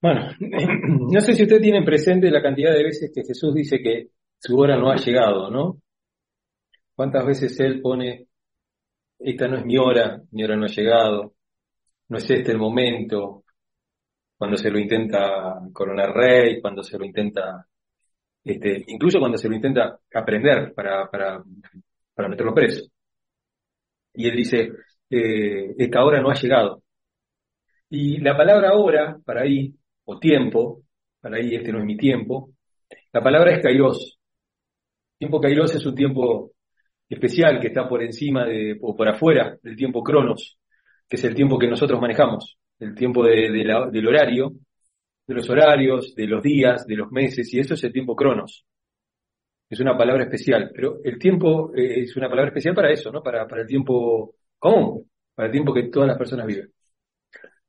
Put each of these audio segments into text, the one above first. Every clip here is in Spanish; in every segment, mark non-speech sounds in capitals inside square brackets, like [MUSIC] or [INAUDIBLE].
Bueno, [CLEARS THROAT] no sé si usted tiene presente la cantidad de veces que Jesús dice que su hora no ha llegado, ¿no? ¿Cuántas veces Él pone, esta no es mi hora, mi hora no ha llegado, no es este el momento, cuando se lo intenta coronar rey, cuando se lo intenta, este, incluso cuando se lo intenta aprender para, para, para meterlo preso. Y Él dice, eh, esta hora no ha llegado. Y la palabra hora, para ahí, tiempo, para ahí este no es mi tiempo, la palabra es kairos. Tiempo kairos es un tiempo especial que está por encima de, o por afuera del tiempo cronos, que es el tiempo que nosotros manejamos, el tiempo de, del horario, de los horarios, de los días, de los meses, y eso es el tiempo cronos. Es una palabra especial, pero el tiempo eh, es una palabra especial para eso, ¿no? Para, para el tiempo común, para el tiempo que todas las personas viven.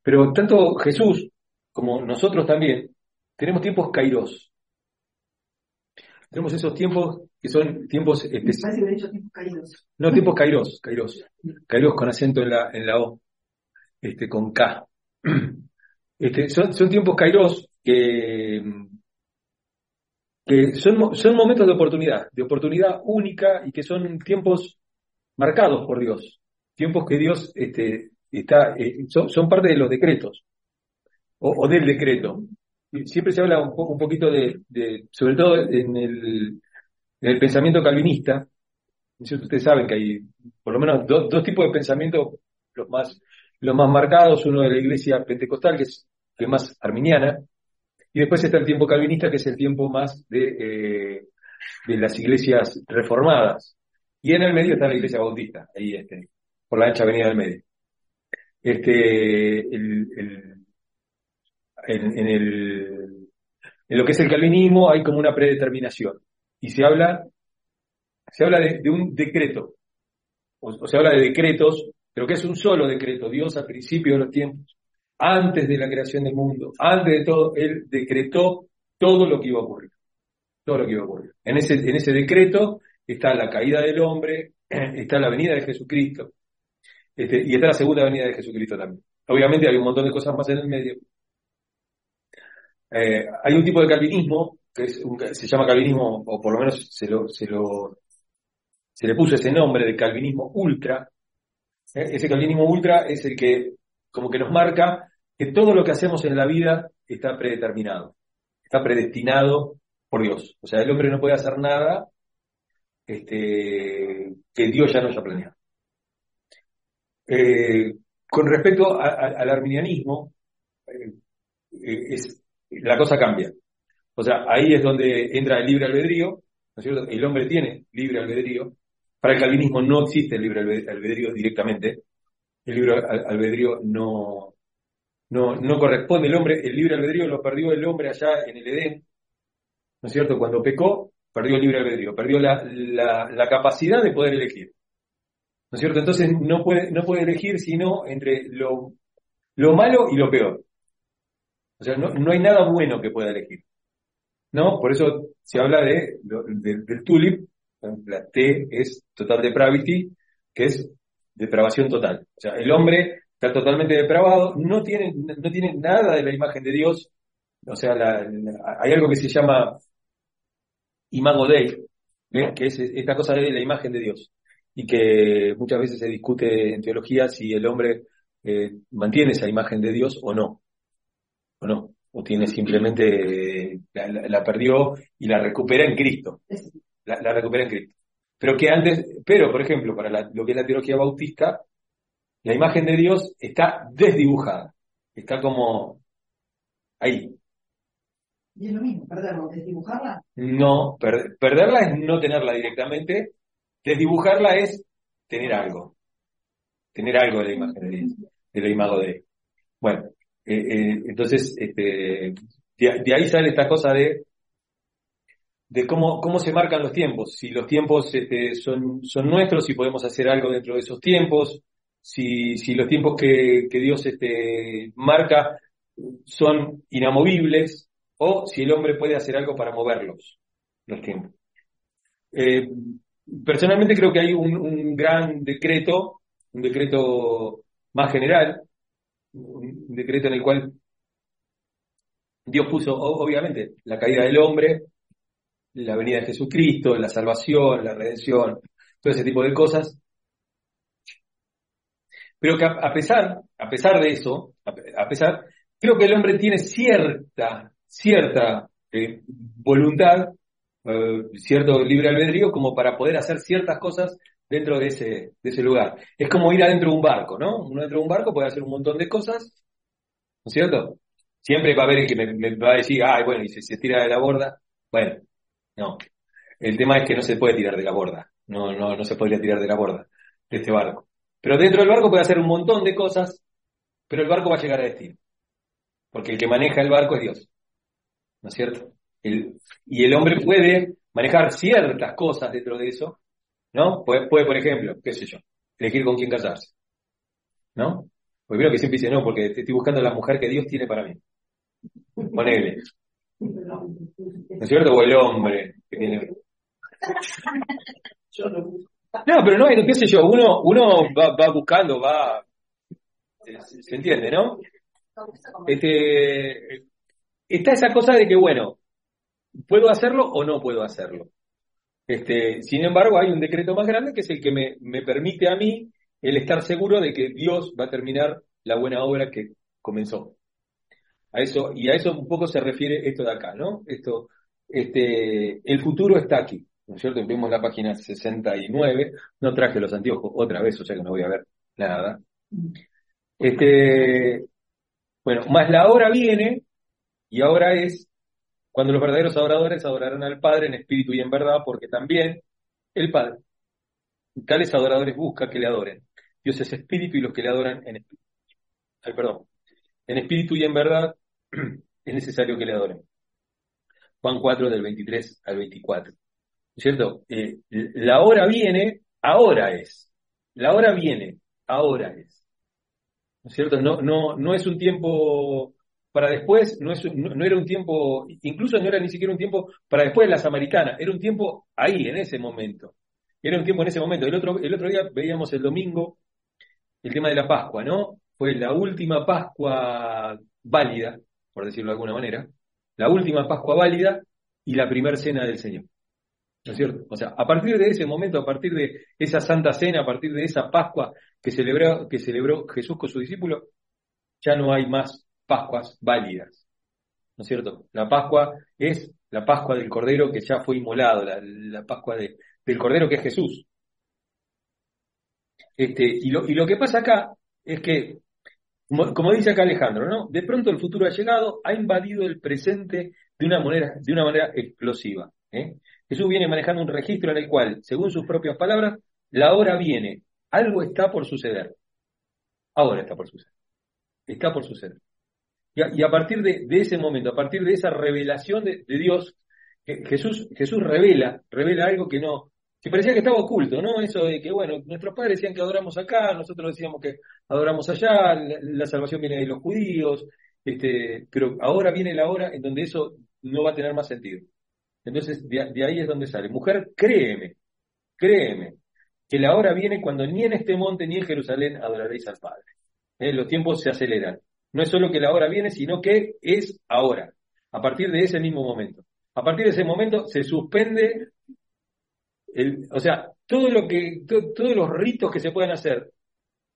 Pero tanto Jesús como nosotros también tenemos tiempos kairos. Tenemos esos tiempos que son tiempos especiales. No, tiempos kairos, kairos. Kairos con acento en la, en la O, este, con K. Este, son, son tiempos kairos que, que son, son momentos de oportunidad, de oportunidad única y que son tiempos marcados por Dios. Tiempos que Dios este, está, eh, son, son parte de los decretos o, del decreto. Siempre se habla un, poquito de, sobre todo en el, en el pensamiento calvinista, ustedes saben que hay por lo menos dos tipos de pensamiento, los más, los más marcados, uno de la iglesia pentecostal, que es, que más arminiana, y después está el tiempo calvinista, que es el tiempo más de, eh, de las iglesias reformadas. Y en el medio está la iglesia bautista, ahí este, por la ancha avenida del medio. Este, el, el, en, lo que es el calvinismo hay como una predeterminación. Y se habla, se habla de, un decreto, o, se habla de decretos, pero que es un solo decreto. Dios al principio de los tiempos, antes de la creación del mundo, antes de todo, Él decretó todo lo que iba a ocurrir. Todo lo que iba a ocurrir. En ese, en ese decreto está la caída del hombre, [CLEARS THROAT] está la venida de Jesucristo, este, y está la segunda venida de Jesucristo también. Obviamente hay un montón de cosas más en el medio, eh, hay un tipo de calvinismo que se llama calvinismo, o por lo menos se, le puso ese nombre de calvinismo ultra. Eh, ese calvinismo ultra es el que como que nos marca que todo lo que hacemos en la vida está predeterminado, está predestinado por Dios. O sea, el hombre no puede hacer nada este, que Dios ya no haya planeado. Eh, con respecto al arminianismo, es, la cosa cambia. O sea, ahí es donde entra el libre albedrío, ¿no es cierto? El hombre tiene libre albedrío. Para el calvinismo no existe el libre albedrío directamente. El libre albedrío no, no, no corresponde. El hombre, el libre albedrío lo perdió el hombre allá en el Edén, ¿no es cierto? Cuando pecó, perdió el libre albedrío, perdió la, la, capacidad de poder elegir. ¿No es cierto? Entonces no puede, no puede elegir sino entre lo, lo malo y lo peor. O sea, no, hay nada bueno que pueda elegir. ¿No? Por eso se habla de, del tulip, la T es total depravity, que es depravación total. O sea, el hombre está totalmente depravado, no tiene, no tiene nada de la imagen de Dios. O sea, hay algo que se llama imago Dei, que es esta cosa de la imagen de Dios. Y que muchas veces se discute en teología si el hombre eh, mantiene esa imagen de Dios o no o no, o tiene simplemente, la, perdió y la recupera en Cristo. La, recupera en Cristo. Pero que antes, pero por ejemplo, para lo que es la teología bautista, la imagen de Dios está desdibujada. Está como ahí. ¿Y es lo mismo, perderla, desdibujarla? No, perderla es no tenerla directamente. Desdibujarla es tener algo. Tener algo de la imagen de Dios, de la imagen de Bueno, eh, eh, entonces, este, de, ahí sale esta cosa de, cómo, se marcan los tiempos, si los tiempos este, son, nuestros, si podemos hacer algo dentro de esos tiempos, si, los tiempos que, Dios este, marca son inamovibles, o si el hombre puede hacer algo para moverlos, los tiempos. Eh, personalmente creo que hay un gran decreto, un decreto más general, un decreto en el cual Dios puso, obviamente, la caída del hombre, la venida de Jesucristo, la salvación, la redención, todo ese tipo de cosas. Pero que a pesar, a pesar de eso, a pesar, creo que el hombre tiene cierta, cierta eh, voluntad, eh, cierto libre albedrío como para poder hacer ciertas cosas dentro de ese, de ese lugar. Es como ir adentro de un barco, ¿no? Uno dentro de un barco puede hacer un montón de cosas, ¿no es cierto? Siempre va a haber el que me, va a decir, ay, bueno, y si se tira de la borda, bueno, no. El tema es que no se puede tirar de la borda, no, no, no se podría tirar de la borda de este barco. Pero dentro del barco puede hacer un montón de cosas, pero el barco va a llegar a destino. Porque el que maneja el barco es Dios. ¿No es cierto? y el hombre puede manejar ciertas cosas dentro de eso, ¿no? Puede, puede, por ejemplo, qué sé yo, elegir con quién casarse. ¿No? Creo que siempre dice, no, porque estoy buscando la mujer que Dios tiene para mí. Ponele. ¿No es cierto? O el hombre que tiene. No, pero no, qué sé yo, uno, uno va, va buscando, va. Se entiende, ¿no? Este, está esa cosa de que, bueno, ¿puedo hacerlo o no puedo hacerlo? Este, sin embargo, hay un decreto más grande que es el que me, permite a mí el estar seguro de que Dios va a terminar la buena obra que comenzó. A eso, y a eso un poco se refiere esto de acá, ¿no? Esto, este, el futuro está aquí, ¿no es cierto? Vimos la página 69, no traje los anteojos otra vez, o sea que no voy a ver nada. Este, bueno, más la hora viene, y ahora es cuando los verdaderos adoradores adorarán al Padre en espíritu y en verdad, porque también el Padre, tales adoradores busca que le adoren. Dios es espíritu y los que le adoran en espíritu. Ay, perdón. En espíritu y en verdad [CLEARS THROAT] es necesario que le adoren. Juan 4 del 23 al 24. ¿Cierto? Eh, la hora viene, ahora es. La hora viene, ahora es. ¿No es cierto? No, no, no es un tiempo para después, no, era un tiempo, incluso no era ni siquiera un tiempo para después de la samaritana, era un tiempo ahí, en ese momento. Era un tiempo en ese momento. El otro, día veíamos el domingo el tema de la Pascua, ¿no? Fue la última Pascua válida, por decirlo de alguna manera, la última Pascua válida y la primera cena del Señor. ¿No es cierto? O sea, a partir de ese momento, a partir de esa Santa Cena, a partir de esa Pascua que celebró, que celebró Jesús con su discípulo, ya no hay más Pascuas válidas. ¿No es cierto? La Pascua es la Pascua del Cordero que ya fue inmolado, la, Pascua del Cordero que es Jesús. Este, y, lo, y lo que pasa acá es que, como, dice acá Alejandro, ¿no? De pronto el futuro ha llegado, ha invadido el presente de una manera, de una manera explosiva. ¿eh? Jesús viene manejando un registro en el cual, según sus propias palabras, la hora viene, algo está por suceder. Ahora está por suceder. Está por suceder. Y a, partir de, ese momento, a partir de esa revelación de, Dios, Jesús, Jesús revela, revela algo que no, que parecía que estaba oculto, ¿no? Eso de que, bueno, nuestros padres decían que adoramos acá, nosotros decíamos que adoramos allá, la, salvación viene de los judíos, este, pero ahora viene la hora en donde eso no va a tener más sentido. Entonces, de, ahí es donde sale. Mujer, créeme, créeme, que la hora viene cuando ni en este monte ni en Jerusalén adoraréis al Padre. ¿Eh? Los tiempos se aceleran. No es solo que la hora viene, sino que es ahora, a partir de ese mismo momento. A partir de ese momento se suspende, el, o sea, todo lo que, todos los ritos que se pueden hacer.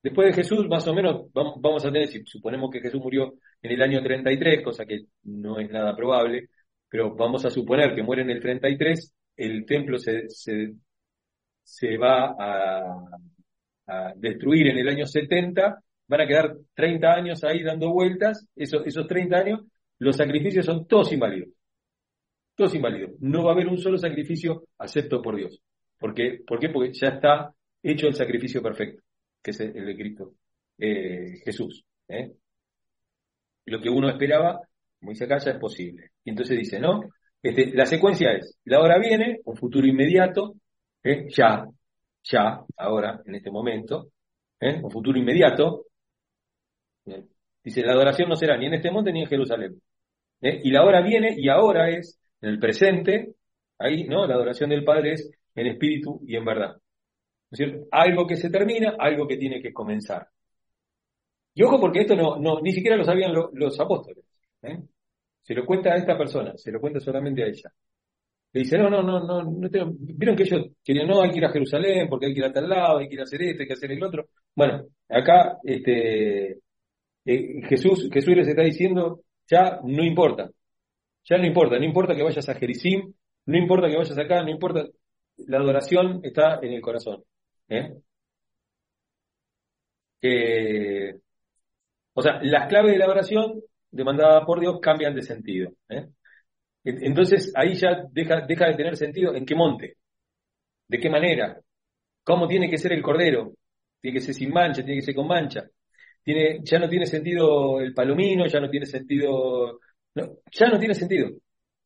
Después de Jesús, más o menos, vamos, a tener, si suponemos que Jesús murió en el año 33, cosa que no es nada probable, pero vamos a suponer que muere en el 33, el templo se, se, se va a destruir en el año 70 van a quedar 30 años ahí dando vueltas, esos, esos 30 años, los sacrificios son todos inválidos. Todos inválidos. No va a haber un solo sacrificio acepto por Dios. ¿Por qué? ¿Por qué? Porque ya está hecho el sacrificio perfecto, que es el de Cristo eh, Jesús. ¿eh? Lo que uno esperaba, como dice acá, ya es posible. Y entonces dice, ¿no? Este, la secuencia es, la hora viene, un futuro inmediato, ¿eh? ya, ya, ahora, en este momento, un futuro inmediato, Dice, la adoración no será ni en este monte ni en Jerusalén. ¿Eh? Y la hora viene y ahora es, en el presente, ahí, ¿no? La adoración del Padre es en espíritu y en verdad. es cierto? Algo que se termina, algo que tiene que comenzar. Y ojo porque esto no, no ni siquiera lo sabían los apóstoles. ¿eh? Se lo cuenta a esta persona, se lo cuenta solamente a ella. Le dice, no, no, no, no, no. Vieron que ellos querían, no, hay que ir a Jerusalén porque hay que ir a tal lado, hay que ir a hacer esto, hay que hacer el otro. Bueno, acá este, eh, Jesús, Jesús les está diciendo, ya no importa, ya no importa, no importa que vayas a Jericim, no importa que vayas acá, no importa, la adoración está en el corazón. ¿eh? Eh, o sea, las claves de la oración demandada por Dios cambian de sentido. ¿eh? Entonces ahí ya deja, deja de tener sentido en qué monte, de qué manera, cómo tiene que ser el cordero, tiene que ser sin mancha, tiene que ser con mancha. Tiene, ya no tiene sentido el palomino, ya no tiene sentido, ya no tiene sentido,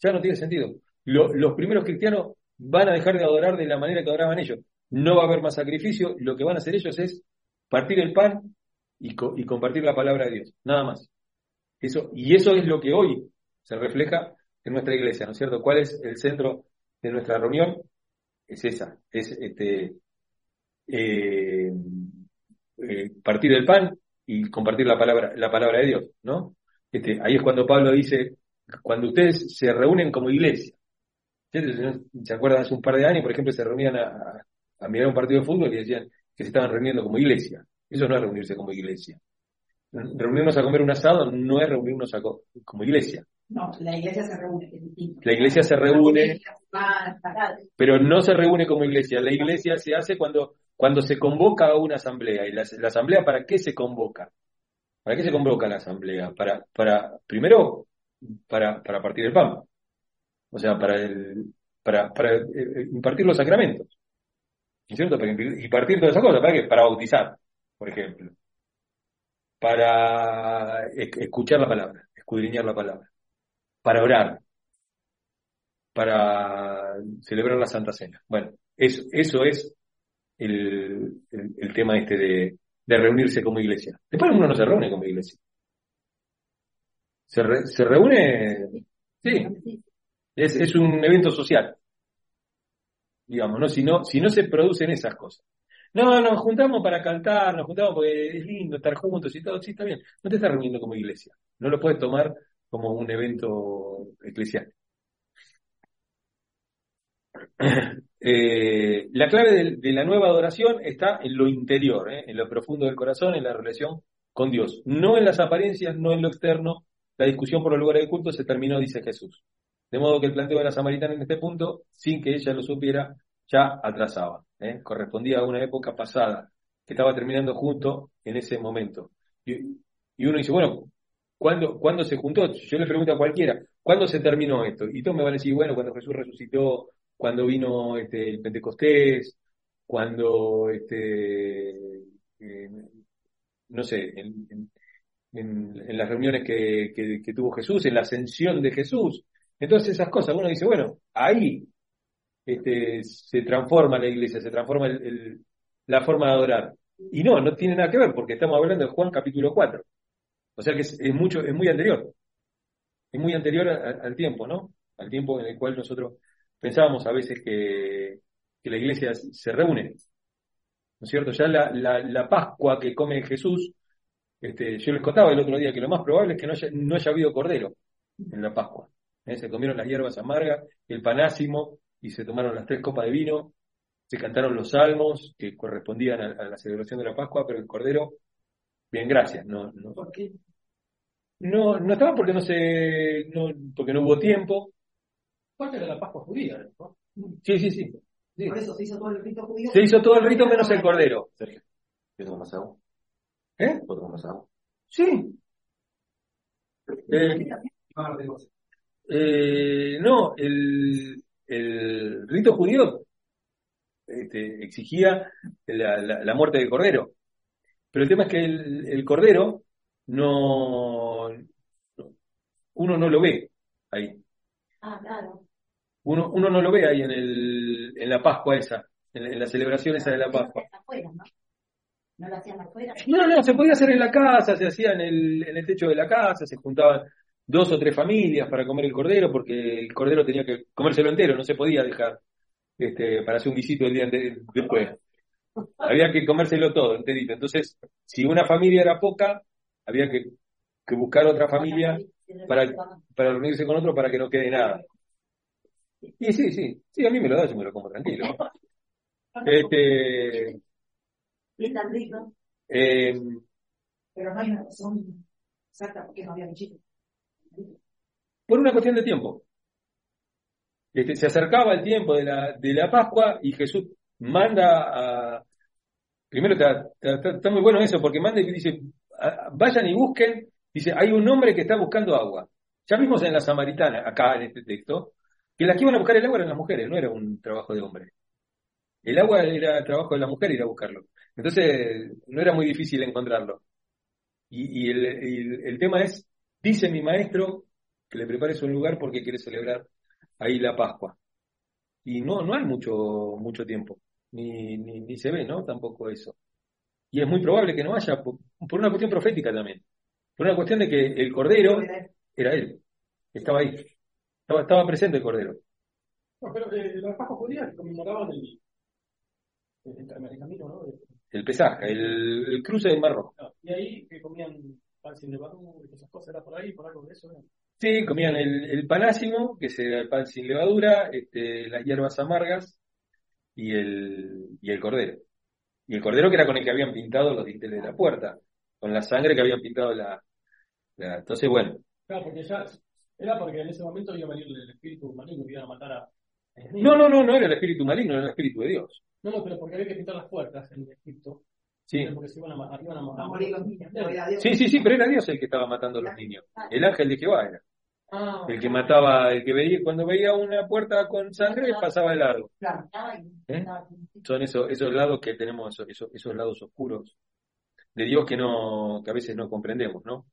ya no tiene sentido. los primeros cristianos van a dejar de adorar de la manera que adoraban ellos. No va a haber más sacrificio, lo que van a hacer ellos es partir el pan y, y compartir la palabra de Dios, nada más. Eso, y eso es lo que hoy se refleja en nuestra iglesia, ¿no es cierto? ¿Cuál es el centro de nuestra reunión? Es esa, es este, eh, eh, partir el pan y compartir la palabra, la palabra de Dios, ¿no? Este, ahí es cuando Pablo dice, cuando ustedes se reúnen como iglesia, ¿se acuerdan? Hace un par de años, por ejemplo, se reunían a, a mirar un partido de fútbol y decían que se estaban reuniendo como iglesia. Eso no es reunirse como iglesia. Reunirnos a comer un asado no es reunirnos como iglesia. No, la iglesia se reúne. La iglesia se reúne, pero no se reúne como iglesia. La iglesia se hace cuando, cuando se convoca a una asamblea. ¿Y la, asamblea para qué se convoca? ¿Para qué se convoca la asamblea? Para, para primero, para, partir el pan. O sea, para, eh, impartir los sacramentos. ¿Es cierto? Para impartir todas esas cosas. ¿Para qué? Para bautizar, por ejemplo. Para escuchar la palabra, escudriñar la palabra para orar, para celebrar la Santa Cena. Bueno, eso, eso es el, el, tema este de, de, reunirse como iglesia. Después uno no se reúne como iglesia. Se, se reúne, sí, es, es un evento social, digamos, ¿no? Si, ¿no? si no se producen esas cosas. No, nos juntamos para cantar, nos juntamos porque es lindo estar juntos y todo, sí, está bien. No te estás reuniendo como iglesia. No lo puedes tomar como un evento eclesial. [CLEARS THROAT] Eh, la clave de, la nueva adoración está en lo interior, eh, en lo profundo del corazón, en la relación con Dios, no en las apariencias, no en lo externo. La discusión por los lugares de culto se terminó, dice Jesús. De modo que el planteo de la samaritana en este punto, sin que ella lo supiera, ya atrasaba. Eh, correspondía a una época pasada que estaba terminando junto en ese momento. Y, y uno dice, bueno, ¿Cuándo, se juntó? Yo le pregunto a cualquiera, ¿cuándo se terminó esto? Y todos me van a decir, bueno, cuando Jesús resucitó, cuando vino este, el Pentecostés, cuando, este, eh, no sé, en, las reuniones que, tuvo Jesús, en la ascensión de Jesús. Entonces esas cosas, uno dice, bueno, ahí este, se transforma la iglesia, se transforma la forma de adorar. Y no, no tiene nada que ver, porque estamos hablando de Juan capítulo 4. O sea que es, mucho, es muy anterior. Es muy anterior al tiempo, ¿no? Al tiempo en el cual nosotros pensábamos a veces que, la iglesia se reúne. ¿No es cierto? Ya la, la, Pascua que come Jesús, este, yo les contaba el otro día que lo más probable es que no haya, no haya habido cordero en la Pascua. ¿eh? Se comieron las hierbas amargas, el panásimo, y se tomaron las tres copas de vino, se cantaron los salmos que correspondían a, la celebración de la Pascua, pero el cordero, bien, gracias. No, no, ¿Por qué? No, no estaba porque no se, no, porque no hubo tiempo. Parte de la Pascua judía, ¿no? Sí, sí, sí. Por eso se hizo todo el rito judío. Se hizo todo el rito menos el cordero. Sergio, ¿quieres más agua? ¿Eh? ¿Puedo más agua? Sí. Eh, eh, no, el, el rito judío este, exigía la, la, la, muerte del cordero. Pero el tema es que el, el cordero no, uno no lo ve ahí. Ah, claro. Uno, uno no lo ve ahí en, el, en la Pascua esa, en, la celebración esa de la Pascua. ¿no? ¿No lo hacían afuera? No, no, se podía hacer en la casa, se hacía en el, en el techo de la casa, se juntaban dos o tres familias para comer el cordero, porque el cordero tenía que comérselo entero, no se podía dejar este, para hacer un visito el día después. Había que comérselo todo, enterito. Entonces, si una familia era poca, había que, buscar otra familia para, para reunirse con otro para que no quede nada. Y sí, sí, sí, a mí me lo da, yo me lo como tranquilo. [LAUGHS] Este, Es tan rico, eh, pero no hay una razón exacta porque no había bichito. por una cuestión de tiempo. Este, se acercaba el tiempo de la, de la Pascua y Jesús manda a... Primero está, está- está muy bueno eso, porque manda y dice, "A- vayan y busquen, dice, hay un hombre que está buscando agua. Ya vimos en la Samaritana, acá en este texto, que las que iban a buscar el agua eran las mujeres, no era un trabajo de hombre. El agua era trabajo de la mujer ir a buscarlo. Entonces, no era muy difícil encontrarlo. Y, y el, el- el tema es, dice mi maestro que le prepares un lugar porque quiere celebrar ahí la Pascua. Y no, no hay mucho, mucho tiempo, ni, ni, ni se ve, ¿no? Tampoco eso. Y es muy probable que no haya, por, por una cuestión profética también. Por una cuestión de que el Cordero era él, estaba ahí, estaba, estaba presente el Cordero. No, pero eh, las Pascuas judías conmemoraban el, el, el camino, ¿no? El Pesaj, el, el cruce del Mar Rojo. no, y ahí que comían pan sin levadura y esas cosas, ¿era por ahí, por algo de eso? ¿no? Sí, comían el, el panásimo, que es el pan sin levadura, este, las hierbas amargas y el, y el cordero. Y el cordero que era con el que habían pintado los dinteles de la puerta, con la sangre que habían pintado la... la- entonces, bueno, Claro, porque ya era porque en ese momento iba a venir el espíritu maligno que iban a matar a, no, no, no, no era el espíritu maligno, era el espíritu de Dios. No, no, pero porque había que pintar las puertas en Egipto. Sí, Porque se iban a, ma- iban a A matar. morir los niños, sí, sí, sí, pero era Dios el que estaba matando a los niños. El ángel de Jehová era. Ah, El que mataba, el que veía, cuando veía una puerta con sangre, pasaba de largo. Claro. ¿eh? Son esos, esos lados que tenemos, esos, esos, esos lados oscuros de Dios que no, que a veces no comprendemos, ¿no?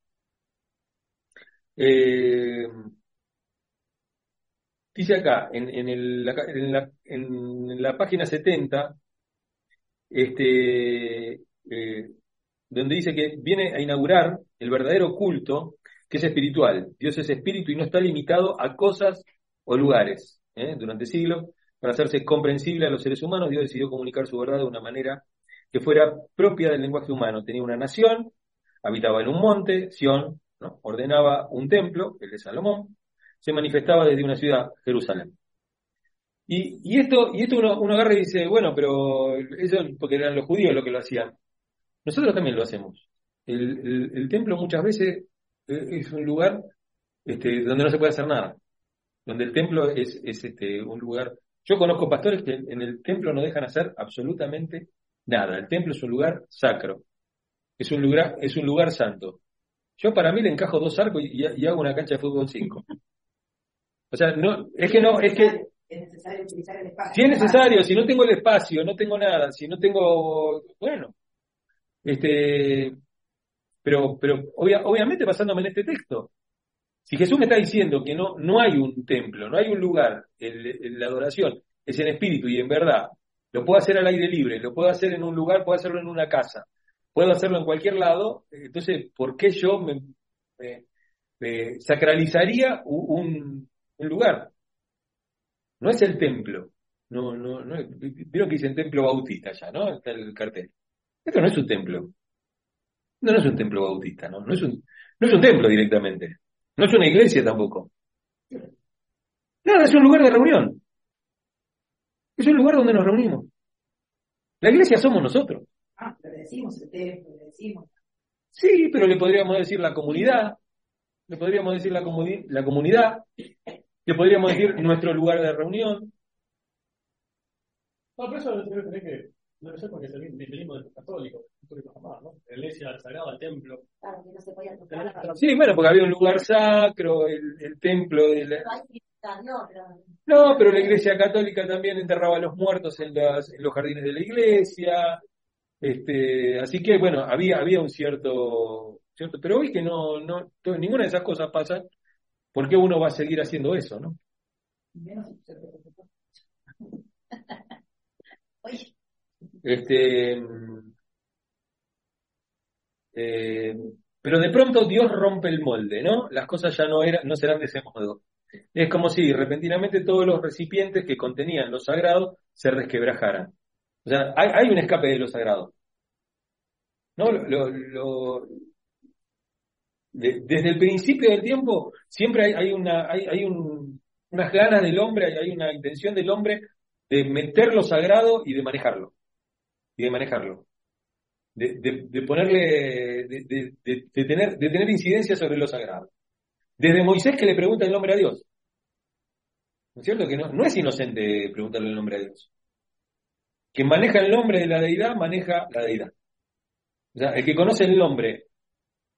Eh, dice acá, en, la página 70, este, eh, donde dice que viene a inaugurar el verdadero culto, que es espiritual. Dios es espíritu y no está limitado a cosas o lugares. ¿eh? Durante siglos, para hacerse comprensible a los seres humanos, Dios decidió comunicar su verdad de una manera que fuera propia del lenguaje humano. Tenía una nación, habitaba en un monte, Sión, ordenaba un templo, el de Salomón, se manifestaba desde una ciudad, Jerusalén. Y, esto, y esto uno, agarra y dice, bueno, pero eso porque eran los judíos los que lo hacían. Nosotros también lo hacemos. El templo muchas veces eh, es un lugar este, donde no se puede hacer nada. Donde el templo es, es este, un lugar. Yo conozco pastores que en el templo no dejan hacer absolutamente nada. El templo es un lugar sacro. Es un lugar, es un lugar santo. Yo para mí le encajo dos arcos y, y hago una cancha de fútbol 5. O sea, no, es que no, es que Es necesario utilizar el espacio. si es necesario, si no tengo el espacio, no tengo nada, si no tengo, bueno, este, pero, pero obvia- obviamente basándome en este texto, si Jesús me está diciendo que no, no hay un templo, no hay un lugar, el- el- la adoración es en espíritu y en verdad, lo puedo hacer al aire libre, lo puedo hacer en un lugar, puedo hacerlo en una casa, puedo hacerlo en cualquier lado, entonces, ¿por qué yo me, sacralizaría un, lugar? No es el templo. Vieron que dicen templo bautista ya, ¿no? Está el cartel. Esto no es un templo. No, no es un templo bautista, ¿no? No es un templo directamente. No es una iglesia tampoco. Nada, es un lugar de reunión. Es un lugar donde nos reunimos. La iglesia somos nosotros. Decimos el templo, le decimos. Sí, pero le podríamos decir la comunidad. Le podríamos decir la, comuni- la comunidad. Le podríamos decir nuestro lugar de reunión. No, pero eso debe tener que. Debe ser porque el diferimos de los católicos, jamás, ¿no? La iglesia, el sagrado, el templo. Claro, que no se podía tocar. Sí, bueno, porque había un lugar sacro, el, el templo. No quitar, no, pero No, pero la iglesia católica también enterraba a los muertos en, las- en los jardines de la iglesia. Este, así que, bueno, había, había un cierto, cierto, pero hoy que no, no, ninguna de esas cosas pasa, ¿por qué uno va a seguir haciendo eso, no? [LAUGHS] Este, eh, pero de pronto Dios rompe el molde, ¿no? Las cosas ya no eran, no serán de ese modo. Es como si repentinamente todos los recipientes que contenían lo sagrado se resquebrajaran. O sea, hay, hay un escape de lo sagrado. ¿No? Lo, lo- lo- de- desde el principio del tiempo siempre hay, una, hay, hay un- unas ganas del hombre, hay, una intención del hombre de meter lo sagrado y de manejarlo. Y de manejarlo. De, de- de ponerle, de- de tener, de tener incidencia sobre lo sagrado. Desde Moisés que le pregunta el nombre a Dios. ¿No es cierto? Que no, no es inocente preguntarle el nombre a Dios. Quien maneja el nombre de la deidad, maneja la deidad. O sea, el que conoce el nombre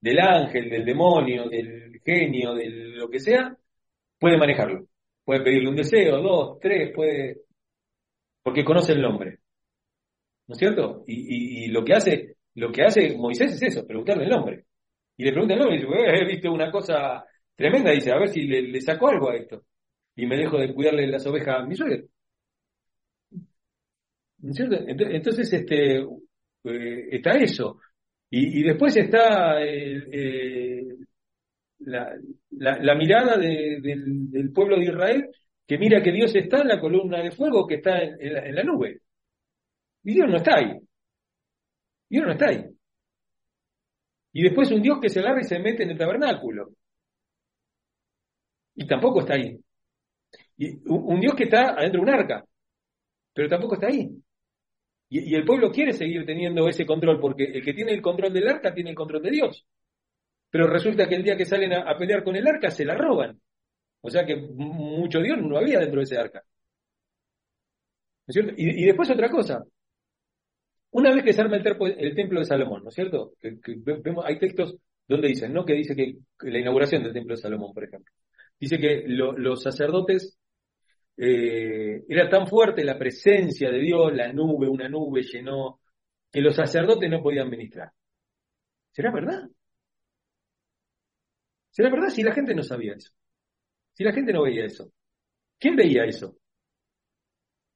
del ángel, del demonio, del genio, de lo que sea, puede manejarlo. Puede pedirle un deseo, dos, tres, puede... Porque conoce el nombre. ¿No es cierto? Y, lo que hace, lo que hace Moisés es eso, preguntarle el nombre. Y le pregunta el nombre y dice, "Eh, he visto una cosa tremenda, dice, a ver si le, le saco algo a esto. Y me dejo de cuidarle las ovejas a mi suegro. ¿No es cierto? Ent- Entonces, este, eh, está eso. Y, después está el, eh, la, la- mirada de- del, pueblo de Israel que mira que Dios está en la columna de fuego que está en, en la, en la nube. Y Dios no está ahí. Dios no está ahí. Y después un Dios que se agarra y se mete en el tabernáculo. Y tampoco está ahí. Y un, un Dios que está adentro de un arca. Pero tampoco está ahí. Y, el pueblo quiere seguir teniendo ese control, porque el que tiene el control del arca tiene el control de Dios. Pero resulta que el día que salen a, pelear con el arca se la roban. O sea que mucho Dios no había dentro de ese arca. ¿No es cierto? Y, después otra cosa. Una vez que se arma el, el templo de Salomón, ¿no es cierto? Vemos, hay textos donde dicen, ¿no? Que dice que, la inauguración del templo de Salomón, por ejemplo. Dice que lo- los sacerdotes eh, era tan fuerte la presencia de Dios, la nube, una nube llenó, que los sacerdotes no podían ministrar. ¿Será verdad? ¿Será verdad si la gente no sabía eso? Si la gente no veía eso. ¿Quién veía eso?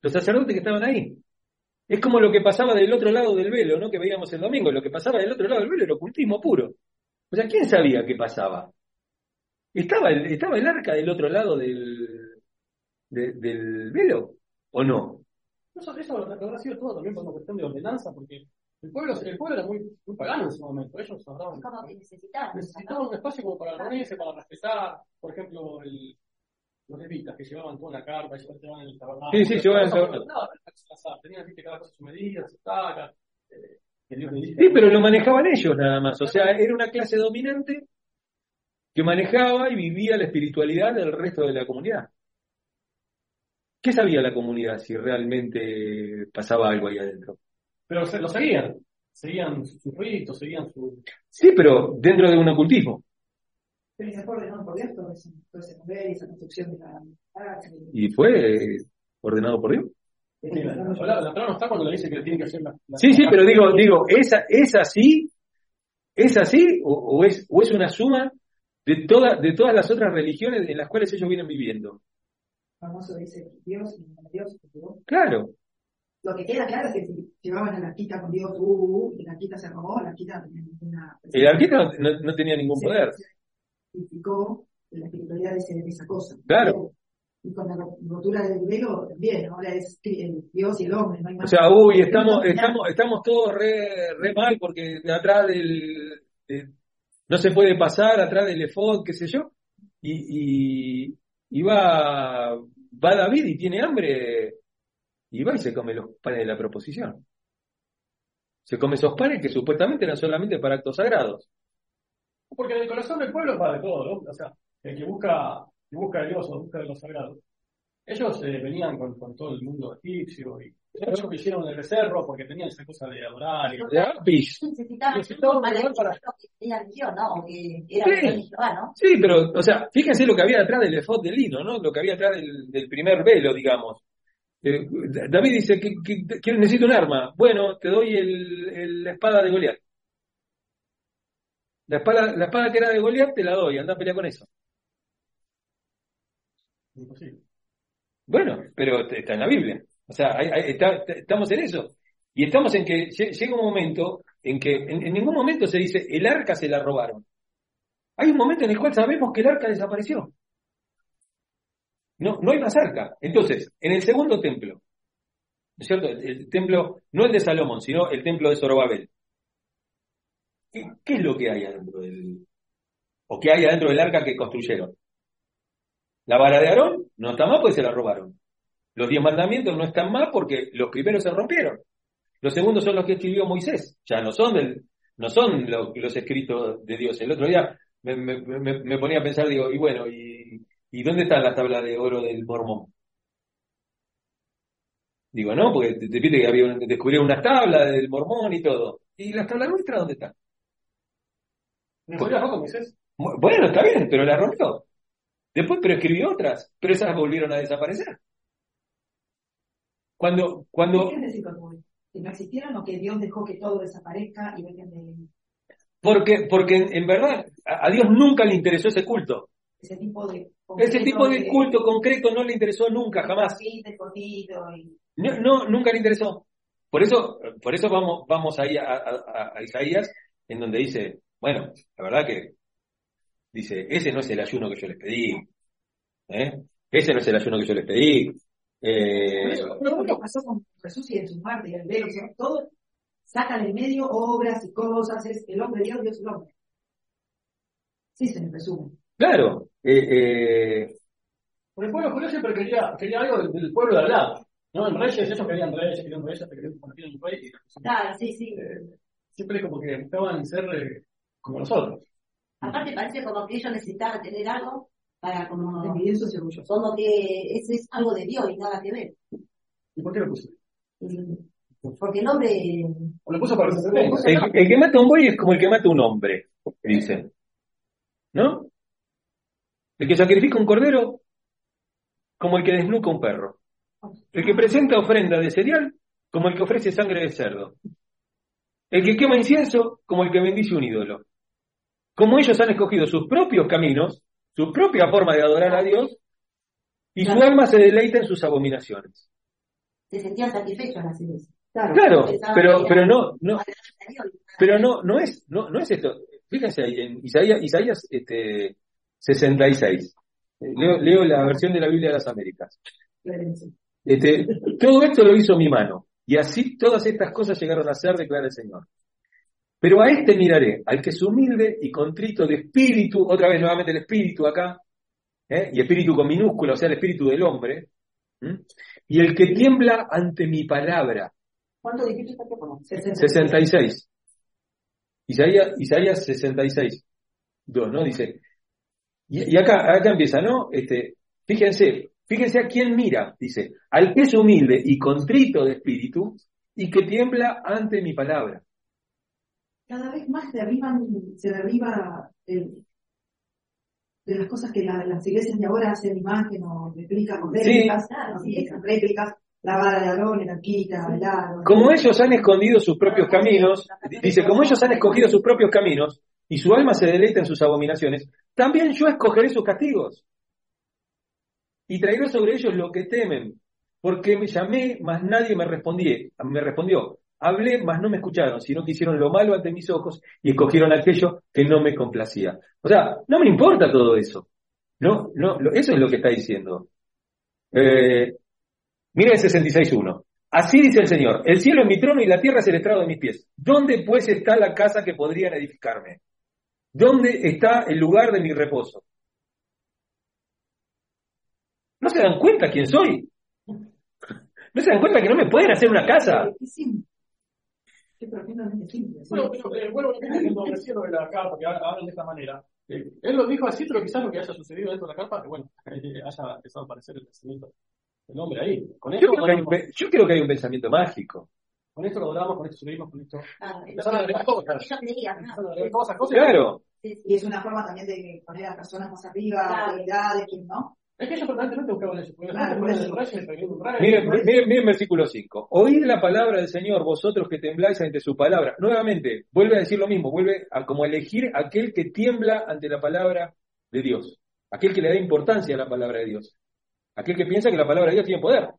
Los sacerdotes que estaban ahí. Es como lo que pasaba del otro lado del velo, ¿no? Que veíamos el domingo. Lo que pasaba del otro lado del velo era ocultismo puro. O sea, ¿quién sabía qué pasaba? ¿Estaba el, estaba el arca del otro lado del, de- del velo o no? Eso, eso habrá sido todo también por una cuestión de ordenanza, porque el pueblo, el pueblo era muy, muy pagano en ese momento. Ellos hablaban, Como que necesitaban. necesitaban un espacio como para reunirse, para respetar, por ejemplo, el, los levitas que llevaban toda una carta, ellos llevaban el tabernáculo. Sí, sí, llevaban el tabernáculo. No, tenían viste, cada cosa su medida, su taca, eh, que. Sí, pero lo manejaban ellos nada más. O sea, era una clase dominante que manejaba y vivía la espiritualidad del resto de la comunidad. ¿Qué sabía la comunidad si realmente pasaba algo ahí adentro? Pero se, lo seguían, seguían sus ritos, seguían su... Sí, pero dentro de un ocultismo. Pero se fue ordenado por Dios todo ese, todo ese nivel, esa construcción de la arca. Y fue ordenado por Dios. Sí, la, la, no está cuando le dice que tiene que hacer la... la- Sí, sí, pero digo, digo, ¿es, es así? ¿Es así? ¿O, o es, ¿O es una suma de, toda, de todas las otras religiones en las cuales ellos vienen viviendo? Famoso dice Dios y no Dios. Dios. Claro, Lo que queda claro es que si llevaban a la arquita con Dios, uh, uh, uh, y la arquita se robó, la arquita no tenía ninguna. el arquitecto no, no- no tenía ningún Se- poder. la espiritualidad de, esa cosa. Claro. Y con la ro- rotura del velo también, ahora es el Dios y el hombre, no hay O más. sea, uy, estamos, estamos, estamos todos re, re mal porque de atrás del, de- no se puede pasar atrás del efod, qué sé yo, y, y, y va, David y tiene hambre y va y se come los panes de la proposición. Se come esos panes que supuestamente eran solamente para actos sagrados. Porque en el corazón del pueblo va de todo, ¿no? O sea, el que busca, que busca a Dios o busca de lo sagrado. Ellos eh, venían con, con todo el mundo egipcio y ellos que hicieron el becerro porque tenían esa cosa de adorar. Y, De Apis. Necesitaban para- ¿no? Que era Sí. Sí, pero, o sea, fíjense lo que había detrás del efod de lino, ¿no? Lo que había detrás del, del primer velo, digamos. Eh, David dice que, que- que necesito un arma. Bueno, te doy el, el- la espada de Goliat. La espada, la espada que era de Goliat te la doy, anda a pelear con eso. imposible. Bueno, pero está en la Biblia. O sea, estamos en eso. Y estamos en que lle- llega un momento en que en, ningún momento se dice el arca se la robaron. Hay un momento en el cual sabemos que el arca desapareció. No, no hay más arca. Entonces, en el segundo templo, ¿no es cierto? El, templo, no el de Salomón, sino el templo de Zorobabel. ¿Qué, qué es lo que hay adentro del, ¿O qué hay adentro del arca que construyeron? La vara de Aarón no está más porque se la robaron. Los diez mandamientos no están más porque los primeros se rompieron. Los segundos son los que escribió Moisés. Ya no son del, no son lo- los escritos de Dios. El otro día me, me- me- me ponía a pensar, digo, y bueno, ¿y, y dónde está la tabla de oro del mormón? Digo, no, porque te, te pide que había, un- descubrieron unas tablas del mormón y todo. ¿Y las tablas nuestras dónde están? ¿Me podrías con Moisés? Bu- Bueno, está bien, pero la rompió. Después, pero escribió otras, pero esas volvieron a desaparecer. Cuando, ¿Qué cuando, decir? ¿Que no existieron o que Dios dejó que todo desaparezca y dejen de porque, porque en, en verdad a, a Dios nunca le interesó ese culto. ese tipo de Ese tipo de culto concreto no le interesó nunca, jamás. de y No, no, nunca le interesó. Por eso, por eso vamos, vamos ahí a, a- a Isaías, en donde dice, bueno, la verdad que dice, ese no es el ayuno que yo les pedí. ¿eh? Ese no es el ayuno que yo les pedí. Eh, todo lo que pasó con Jesús y en su muerte y el velo, o sea, todo saca del medio obras y cosas, es el hombre Dios, Dios el hombre. Sí, se me resume. claro, eh, eh, Porque el pueblo judío siempre quería, quería algo del, del pueblo de al lado. ¿no? En Reyes, ellos querían reyes, querían reyes, querían convertir en un rey. y Claro, sí, sí. eh, siempre como que buscaban ser eh, como nosotros. Aparte parece como que ellos necesitaban tener algo para como, Envidiosos y orgullosos. como que es algo de Dios y nada que ver. ¿Y por qué lo puso? Porque el hombre, O lo puso para el que mata a un buey es como el que mata a un hombre, dicen. ¿No? El que sacrifica un cordero, como el que desnuca un perro. El que presenta ofrenda de cereal, como el que ofrece sangre de cerdo. El que quema incienso, como el que bendice un ídolo. Como ellos han escogido sus propios caminos, su propia forma de adorar a Dios, y su alma se deleita en sus abominaciones. se sentía satisfecho al hacer eso. Claro, pero, pero no, no, pero no, no es, no, no es esto. Fíjense ahí, en Isaías, Isaías este, 66. Eh, Leo, leo la versión de la Biblia de las Américas. Este, todo esto lo hizo mi mano, y así todas estas cosas llegaron a ser, declara el Señor. Pero a este miraré, al que es humilde y contrito de espíritu, otra vez nuevamente el espíritu acá, ¿eh? y espíritu con minúscula, o sea, el espíritu del hombre, ¿m? y el que tiembla ante mi palabra, ¿Cuánto dijiste que poner? 66. Isaías, Isaías 66. 2, ¿no? Dice. Y, y acá, acá empieza, ¿no? Este, fíjense, fíjense a quién mira, dice, al que es humilde y contrito de espíritu y que tiembla ante mi palabra. Cada vez más derriban, se derriba el- de las cosas que la- las iglesias de ahora hacen imagen o replican o réplicas, no, sí. réplicas, réplicas, la vara de Aarón, el arquita, el aro. Como ellos han escondido sus propios caminos, dice, como ellos han escogido sus propios caminos y su alma se deleita en sus abominaciones, también yo escogeré sus castigos y traeré sobre ellos lo que temen, porque me llamé, mas nadie me respondí, me respondió. Hablé, mas no me escucharon, sino que hicieron lo malo ante mis ojos y escogieron aquello que no me complacía. O sea, no me importa todo eso. No, no, eso es lo que está diciendo. Eh, Mira el 66.1. Así dice el Señor, el cielo es mi trono y la tierra es el estrado de mis pies. ¿Dónde pues está la casa que podrían edificarme? ¿Dónde está el lugar de mi reposo? ¿No se dan cuenta quién soy? ¿No se dan cuenta que no me pueden hacer una casa? Qué profundamente simple. sí. Bueno, pero eh, bueno, lo recién lo de la carpa, que hablan de esta manera. Eh, él lo dijo así, pero quizás lo que haya sucedido dentro de la carpa, que bueno, [LAUGHS] eh, haya empezado a aparecer el pensamiento del hombre ahí. Con Yo esto, creo, que hay un, logramos, pe- yo creo que hay un pensamiento mágico. con esto logramos, con esto subimos, con esto. Claro, Empezaron a agregar cosas. ellos creían, ¿no? Empezaron a agregar todas esas cosas. Claro, Sí, sí. Y es una forma también de poner a personas más arriba, Claro. autoridades, quien no. Es que ellos permanentemente buscaban eso. Porque Claro, miren, miren, miren versículo 5. Oíd la palabra del Señor, vosotros que tembláis ante su palabra. Nuevamente, vuelve a decir lo mismo, vuelve a como a elegir aquel que tiembla ante la palabra de Dios. Aquel que le da importancia a la palabra de Dios. Aquel que piensa que la palabra de Dios tiene poder.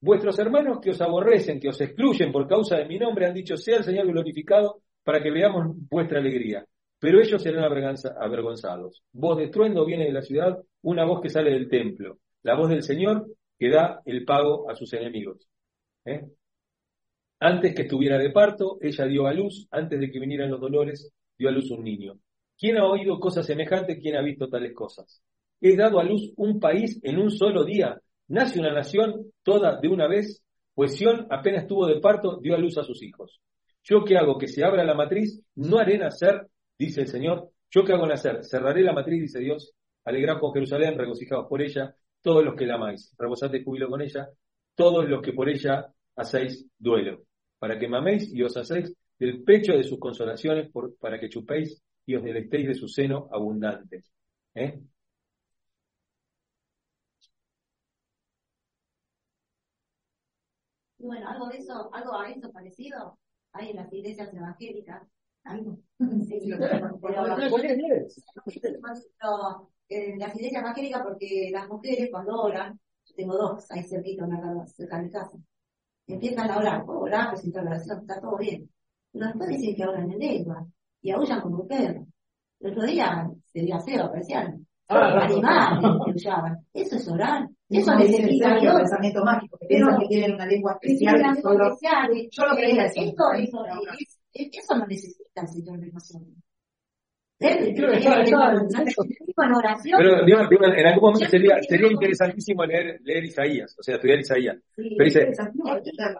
Vuestros hermanos que os aborrecen, que os excluyen por causa de mi nombre, han dicho, sea el Señor glorificado para que veamos vuestra alegría. Pero ellos serán avergonza- avergonzados. Voz de estruendo viene de la ciudad, una voz que sale del templo. La voz del Señor que da el pago a sus enemigos. ¿Eh? Antes que estuviera de parto, ella dio a luz, antes de que vinieran los dolores, dio a luz un niño. ¿Quién ha oído cosas semejantes? ¿Quién ha visto tales cosas? He dado a luz un país en un solo día. Nace una nación toda de una vez, pues Sión apenas tuvo de parto, dio a luz a sus hijos. Yo que hago que se abra la matriz, no haré nacer, dice el Señor. Yo que hago nacer, cerraré la matriz, dice Dios. Alegraos con Jerusalén, regocijaos por ella, todos los que la amáis. Rebosad de júbilo con ella, todos los que por ella hacéis duelo. Para que maméis y os hacéis del pecho de sus consolaciones, para que chupéis y os deleitéis de su seno abundante. ¿Eh? Bueno, algo de eso, algo a eso parecido hay en las iglesias evangélicas. Algo. [LAUGHS] Sí, Sí, pero- [LAUGHS] ¿Cuál es? ¿Cuál es? en las iglesias evangélicas porque las mujeres cuando oran, yo tengo dos ahí cerquita, una cerca de mi casa, empiezan a orar, oh, orar, presentar la oración, está todo bien. Pero después dicen que oran en lengua y aullan como perros. El otro día se dio aseo, apreciaron. Ah, Animales que aullaban. Eso es orar. Eso el necesita Sergio, Dios. pensamiento mágico, que piensan que tienen una lengua especial. Yo lo. Esto, eso, es- es- eso no necesita el Señor de nosotros. Pero digo, en algún momento sería, sería interesantísimo leer, leer Isaías, o sea, estudiar Isaías. Sí, Pero dice.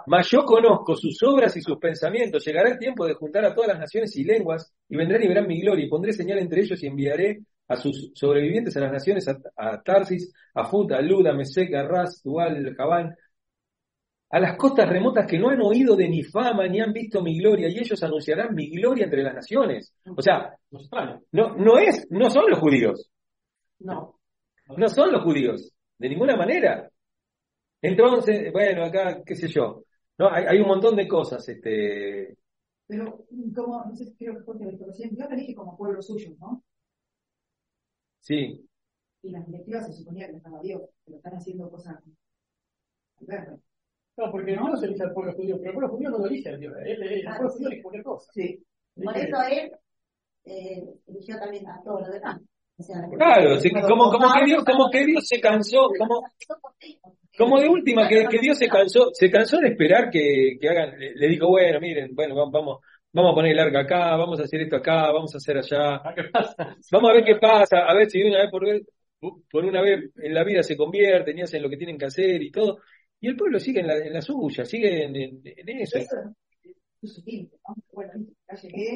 Mas yo conozco sus obras y sus pensamientos. Llegará el tiempo de juntar a todas las naciones y lenguas, y vendrán y verán mi gloria, y pondré señal entre ellos y enviaré a sus sobrevivientes a las naciones, a, a Tarsis, a Fut, a Lud, a Mesec, a Ras, Tual, Javán, a las costas remotas que no han oído de mi fama ni han visto mi gloria, y ellos anunciarán mi gloria entre las naciones. O sea, no, no es, no son los judíos, No. no son los judíos, de ninguna manera. Entonces, bueno, acá, qué sé yo, no, hay, hay un montón de cosas, este, Pero, como, no sé si creo que fue recién, yo elige como pueblo suyo, ¿no? sí, Y las directivas se suponía que estaba Dios, pero están haciendo cosas al verde. No, porque no se elige al pueblo judío, pero el pueblo judío no lo elige a Dios. Él, él- el pueblo judío elige cualquier cosa. Sí. Por eso él eh, eligió también a todos los demás. O sea, Claro, sí, como, como que Dios, como que Dios se cansó, como, como de última, que, que Dios se cansó, se cansó de esperar que, que hagan, le, le dijo, bueno, miren, bueno, vamos, vamos, vamos a poner el arca acá, vamos a hacer esto acá, vamos a hacer allá, Ah, vamos a ver qué pasa, a ver si de una vez por vez, por una vez en la vida se convierten y hacen lo que tienen que hacer y todo. Y el pueblo sigue en la, en la suya, sigue en, en- en eso.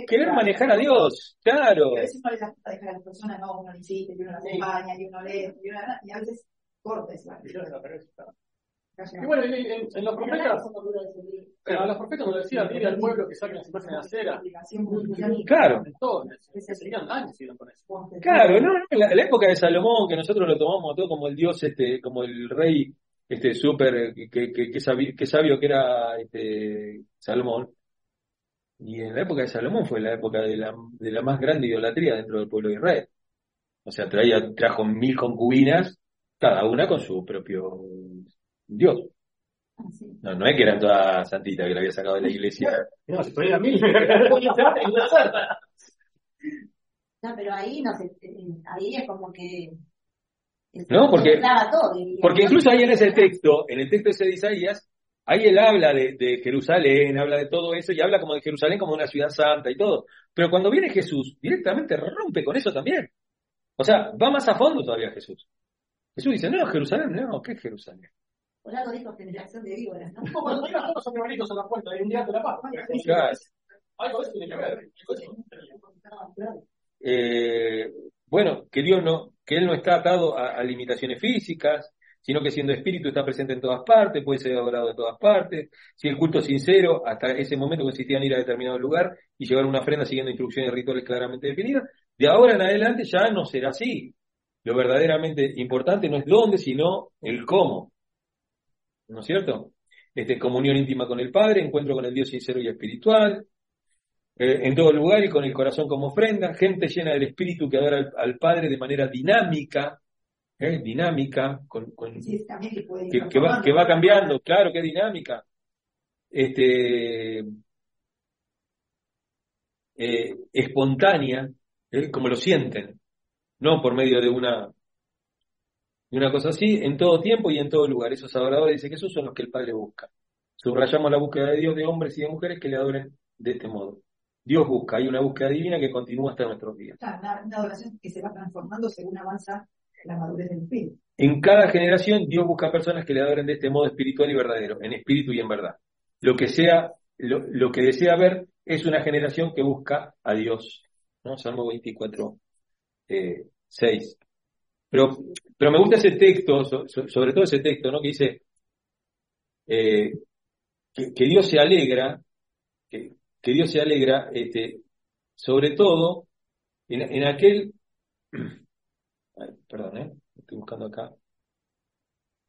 Querer manejar a Dios, claro. A veces no les gusta dejar a las personas, no, uno le insiste, y uno las acompaña, y uno lee, y, uno, y a veces cortes la Y Y bueno, en, en- en los profetas, a los profetas nos decían, dile al pueblo que saquen las imágenes de acera. Claro. Claro, no, no, la, la época de Salomón, que nosotros lo tomamos todo como el dios, este, como el rey, este, súper, que, que, que, que sabi- que sabio que era, este, Salomón. Y en la época de Salomón fue la época de la, de la más grande idolatría dentro del pueblo de Israel. O sea, traía, trajo mil concubinas, cada una con su propio dios. No, no es que eran todas santitas que la había sacado de la iglesia. [LAUGHS] No, si traía mil. [LAUGHS] No, pero ahí no se, ahí es como que No, porque- Porque incluso ahí en ese texto, en el texto ese de Isaías, ahí él habla de, de Jerusalén, habla de todo eso y habla como de Jerusalén como una ciudad santa y todo. Pero cuando viene Jesús, directamente rompe con eso también. O sea, va más a fondo todavía Jesús. Jesús dice, no, Jerusalén, no, ¿qué es Jerusalén? por algo dijo generación de víboras, ¿no? Cuando llegan todos los animalitos a la puerta de un día de la paz. Algo eso tiene que ver. Eh, bueno, que Dios no, que Él no está atado a, limitaciones físicas, sino que siendo espíritu está presente en todas partes, puede ser adorado de todas partes. Si el culto sincero, hasta ese momento consistía en ir a determinado lugar y llevar una ofrenda siguiendo instrucciones rituales claramente definidas, de ahora en adelante ya no será así. Lo verdaderamente importante no es dónde, sino el cómo. ¿No es cierto? Este, comunión íntima con el Padre, encuentro con el Dios sincero y espiritual, eh, en todo lugar y con el corazón como ofrenda, gente llena del Espíritu que adora al, al Padre de manera dinámica, ¿eh? dinámica, con, con- Sí, también que puede que, que va, que va cambiando, claro, qué dinámica. Este, eh, espontánea, como lo sienten, no por medio de una, de una cosa así, en todo tiempo y en todo lugar. Esos adoradores, dice Jesús, son los que el Padre busca. Subrayamos la búsqueda de Dios de hombres y de mujeres que le adoren de este modo. Dios busca, hay una búsqueda divina que continúa hasta nuestros días. Claro, una, una adoración que se va transformando según avanza la madurez del espíritu. En cada generación Dios busca personas que le adoren de este modo espiritual y verdadero, en espíritu y en verdad. Lo que sea, lo, lo que desea ver es una generación que busca a Dios. ¿no? Salmo 24, eh, 6. Pero, pero me gusta ese texto, so- so- sobre todo ese texto, ¿no? Que dice eh, que, que Dios se alegra, que, que Dios se alegra, este, sobre todo en, en aquel, [CLEARS THROAT] perdón, ¿eh? estoy buscando acá,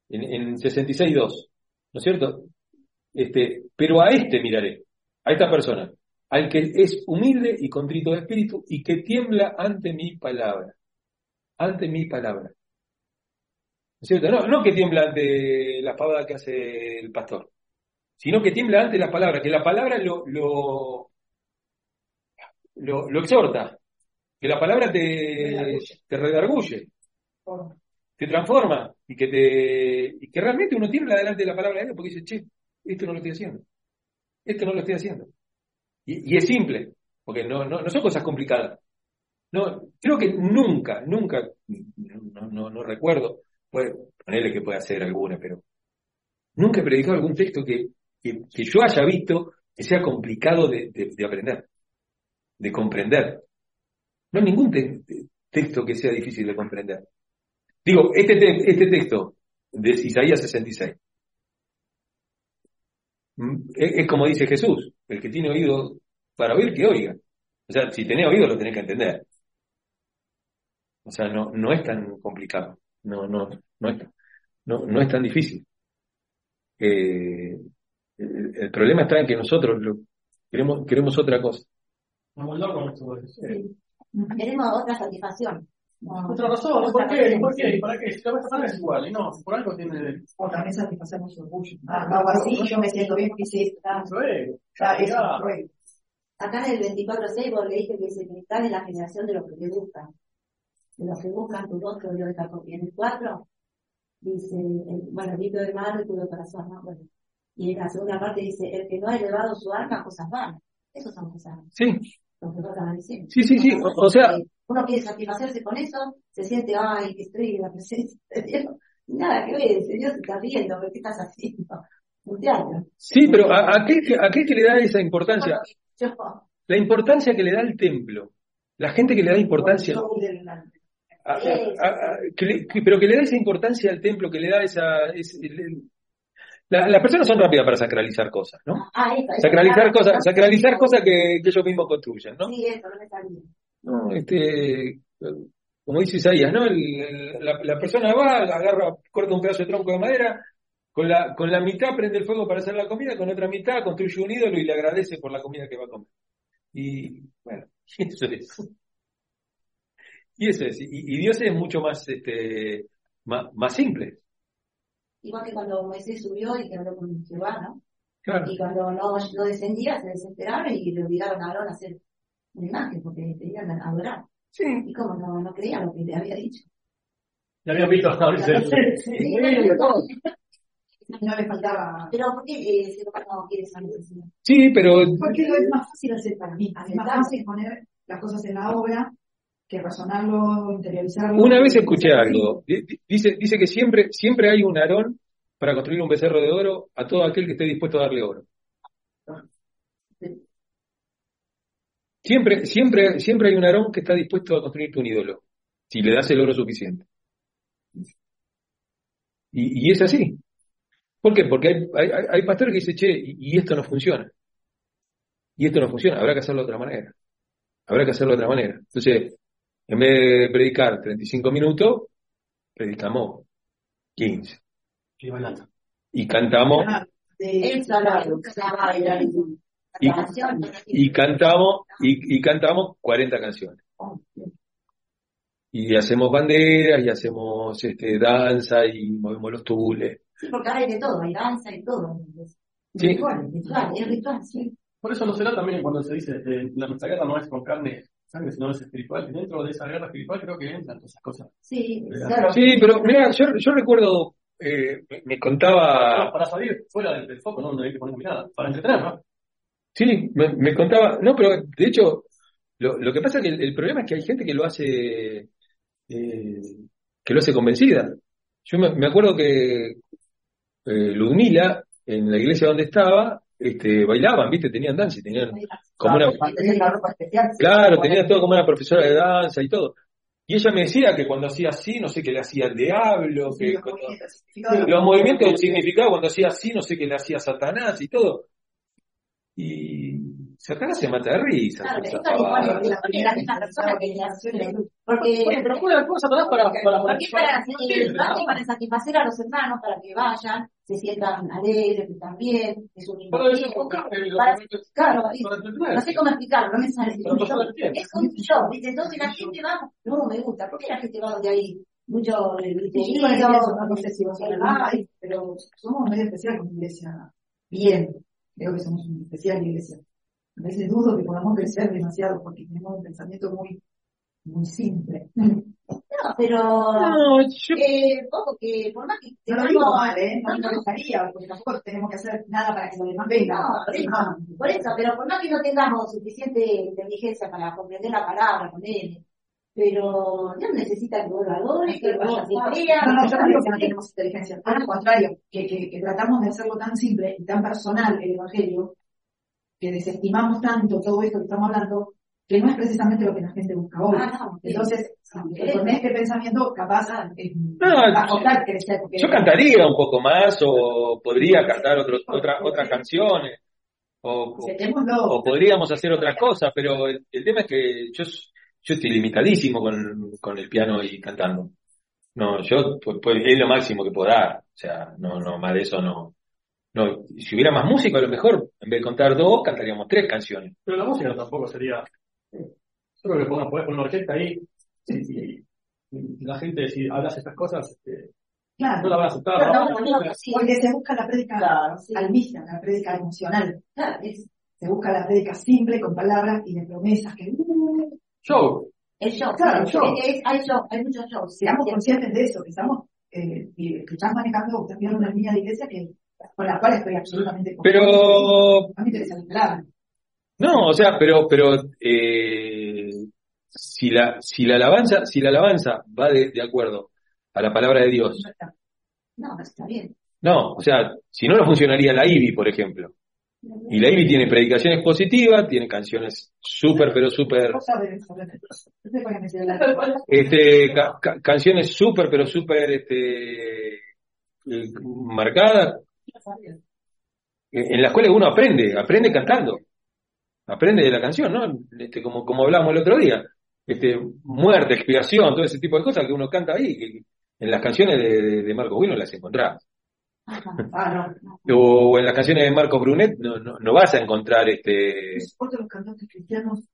en, en 66.2, ¿no es cierto? Este, pero a este miraré, a esta persona, al que es humilde y contrito de espíritu y que tiembla ante mi palabra, ante mi palabra. ¿No es cierto? No, no que tiembla ante la pavada que hace el pastor, sino que tiembla ante la palabra, que la palabra lo, lo, lo, lo exhorta, que la palabra te, te redarguye, te transforma y que te y que realmente uno tiembla delante de la palabra de Dios porque dice, che, esto no lo estoy haciendo, esto no lo estoy haciendo. Y, y es simple, porque no, no, no son cosas complicadas. No, creo que nunca, nunca, no, no, no recuerdo, puede, ponerle que puede hacer alguna, pero nunca he predicado algún texto que, que, yo haya visto que sea complicado de, de- de aprender, de comprender. No hay ningún te- te- texto que sea difícil de comprender. Digo, este, te- este texto de Isaías 66 mm, es, es como dice Jesús, el que tiene oído para oír, que oiga. O sea, si tenés oído, lo tenés que entender. O sea, no, no es tan complicado. No, no, no es, no, no es tan difícil. Eh, el, el problema está en que nosotros lo- queremos, queremos otra cosa. Vamos con esto. Sí. Queremos otra satisfacción. No, Otra razón, ¿por qué? ¿Por qué? ¿Para qué? Si la persona es igual, y no, por algo tiene O también satisfacer su orgullo. Ah, no hago así, yo me siento bien porque hice esto. Ah, ah, eso, ruego. Acá en el 24.6 vos leíste que dice que están en la generación de los que te buscan. De los que buscan tu rostro, Dios está con En el 4 dice, el- bueno, el libro del mar y puro corazón, ¿no? Bueno. Y en la segunda parte dice, el que no ha elevado su alma a cosas vanas. Eso son cosas Sí, lo que vos estabas diciendo. sí, sí, sí. O, o sea, Uno quiere satisfacerse con eso, se siente, ay, que estoy en la presencia de Dios. Nada que ver, se está riendo, ¿pero qué estás haciendo? Un teatro. sí, pero ¿a, a qué, a qué que le da esa importancia? Yo, La importancia que le da el templo. La gente que le da importancia. A- a- a- que le- que- pero que le da esa importancia al templo, que le da esa. es- el- la- las personas son rápidas para sacralizar cosas, ¿no? ah, eso, eso, Sacralizar cosas, no, sacralizar no, cosas que, que ellos mismos construyen, ¿no? Sí, eso, no me salía. No, este, como dice Isaías, ¿no? El- el- la, la persona va, agarra, corta un pedazo de tronco de madera, con la, con la mitad prende el fuego para hacer la comida, con otra mitad construye un ídolo y le agradece por la comida que va a comer. Y bueno, [LAUGHS] eso es. Y eso es. Y, y Dios es mucho más, este, más, más simple. Igual que cuando Moisés subió y que habló con Jehová, ¿no? Claro. Y cuando no, no descendía, se desesperaron y le obligaron a Aarón a hacer una imagen porque querían adorar. Sí. Y como no, no creían lo que le había dicho. Ya habían visto hasta ahora. Sí. [LAUGHS] No le faltaba. Pero ¿por qué eh, el ser humano no quiere salir? Sí, pero Porque lo es más fácil hacer para mí. Es más fácil poner las cosas en la obra que razonarlo, interiorizarlo. Una vez escuché algo, di- di- dice, dice que siempre, siempre hay un Aarón para construir un becerro de oro a todo aquel que esté dispuesto a darle oro. Siempre, siempre, siempre hay un Aarón que está dispuesto a construirte un ídolo, si le das el oro suficiente. Y, y es así. ¿Por qué? Porque hay- hay pastores que dicen, che, y, y esto no funciona. Y esto no funciona, habrá que hacerlo de otra manera. Habrá que hacerlo de otra manera. Entonces, en vez de predicar 35 minutos, predicamos 15. Y bailando. Y cantamos, Ah, Y- cantamos, y, y cantamos 40 canciones. Y hacemos banderas, y hacemos este, danza, y movemos los tules. Sí, porque ahora hay de todo, hay danza y todo. Sí. Ritual, ritual, es ritual, sí. Por eso no será también cuando se dice eh, la guerra no es con carne y sangre, sino es espiritual. Y dentro de esa guerra espiritual creo que entran todas esas cosas. Sí, Claro. Sí, pero mira, yo, yo recuerdo, eh, me- No, contaba, para salir fuera del, del foco, no, no hay que poner mirada. Para entretener, ¿no? Sí, me, me contaba, no, pero de hecho, lo, lo que pasa es que el, el problema es que hay gente que lo hace, eh, que lo hace convencida. Yo me, me acuerdo que eh, Ludmila, en la iglesia donde estaba, este, bailaban, ¿viste? Tenían danza y tenían como una, Tenés la ropa especial. claro, tenían todo como una profesora de danza y todo. Y ella me decía que cuando hacía así, no sé qué le hacía al diablo, Sí, que los cuando- movimientos, los movimientos del significado cuando hacía así, no sé qué le hacía Satanás y todo. Y Satanás se mata de risa. Claro, hace. Porque, pero atrás para, para para, para satisfacer a los hermanos, para que vayan, se sientan alegres, que están bien, es un Para Para- claro. No sé cómo explicarlo, no me sale. Es un show, un ¿viste? Entonces la gente va, no me gusta. ¿Por qué la gente va donde hay mucho Yo griterío? eso, no sé si vos algún país, pero somos medio especial como iglesia. Bien, creo que somos una especial iglesia. A veces dudo que podamos crecer demasiado porque tenemos un pensamiento muy, muy simple. No No, pero No, yo- eh, ojo que por más que lo digo mal, ¿eh? No no, no, gustaría, porque tampoco tenemos que hacer nada para que los demás vengan. No, por eso, por eso, pero por más que no tengamos suficiente inteligencia para comprender la palabra con él, pero no necesitan que vos lo adores, que te creas. No, no, yo no digo que no tenemos inteligencia, el contrario, que, que, que tratamos de hacerlo tan simple y tan personal el Evangelio, que desestimamos tanto todo esto que estamos hablando, que no es precisamente lo que la gente busca hoy. Ah, no, Entonces, con este pensamiento, capaz, eh, No, va a costar crecer. Porque yo cantaría un poco más o podría cantar otros otra, otras canciones o, o- Aceptémoslo. o podríamos hacer otras cosas, pero el, el tema es que yo, yo estoy limitadísimo con, con el piano y cantando. No, yo pues, pues, es lo máximo que puedo dar, o sea, no, no, más de eso no. No, si hubiera más música, a lo mejor, en vez de contar dos, cantaríamos tres canciones. Pero la música tampoco sería. Yo creo que podemos poner una orquesta ahí y, la gente, si hablas estas cosas, no Claro, la van a aceptar. Pero ¿no? no, no, no, sí, porque se busca la prédica Claro, sí. almista, la prédica emocional. claro, es Se busca la prédica simple, con palabras y de promesas que Show. el show. Claro, sí, show. es- es- hay show, hay muchos shows. seamos sí. conscientes de eso, que estamos, eh, que estás manejando, estás viendo una línea de iglesia que, con la cual estoy absolutamente Pero, A mí me interesa la palabra. No, o sea, pero, pero, eh, si la, si la alabanza, si la alabanza va de, de acuerdo a la palabra de Dios, No, está. Bien. no, o sea, si no, no funcionaría la IBI, por ejemplo. Y la IBI tiene predicaciones positivas, tiene canciones súper, pero súper, la- este, ca- ca- canciones súper, pero súper, este, eh, marcadas, en las cuales uno aprende, aprende cantando, aprende de la canción, ¿no? Este, como, como hablamos el otro día, este, muerte, expiación, todo ese tipo de cosas que uno canta ahí, que en las canciones de, de, de Marco Bueno las encontrás. [LAUGHS] Ah, no. O en las canciones de Marco Brunet no, no, no vas a encontrar este, los cantantes cristianos.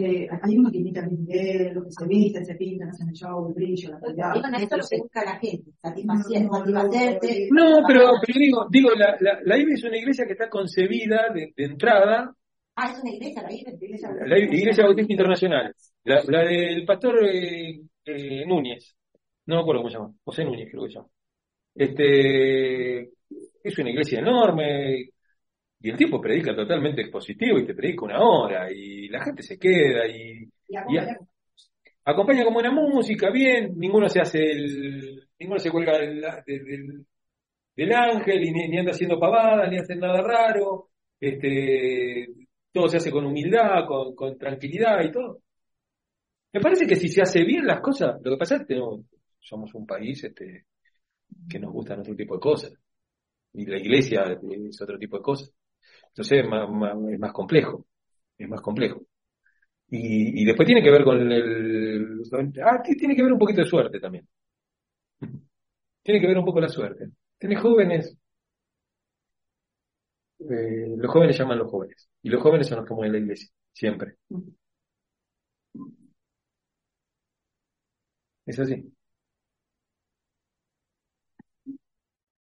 Que hay uno que imita a Miguel, los que se visten, se pintan, hacen el show, el brillo, la calidad. Y bueno, esto es lo que busca la gente, satisfacer, No, no, satisfacerte. No, pero, pero digo, digo la, la, la IBI es una iglesia que está concebida de, de entrada, Ah, es una iglesia, la iglesia. la Iglesia Bautista Internacional, la, la del pastor eh, eh, Núñez, no me acuerdo cómo se llama, José Núñez creo que se llama. Este, es una iglesia enorme, y el tipo predica totalmente expositivo y te predica una hora, y la gente se queda, y Y acompaña- acompaña con buena música, bien, ninguno se hace el, ninguno se cuelga del, del- ángel, y ni, ni anda haciendo pavadas, ni hace nada raro, este, todo se hace con humildad, con, con tranquilidad y todo. Me parece que si se hace bien las cosas, lo que pasa es que tenemos- somos un país este, que nos gustan otro tipo de cosas, y la iglesia es otro tipo de cosas. Entonces es más, más- es más complejo, es más complejo. Y, y después tiene que ver con el... Ah, tiene que ver un poquito de suerte también. [LAUGHS] Tiene que ver un poco la suerte. Tenés jóvenes. eh, los jóvenes llaman los jóvenes. Y los jóvenes son los que mueven la iglesia. Siempre. Es así.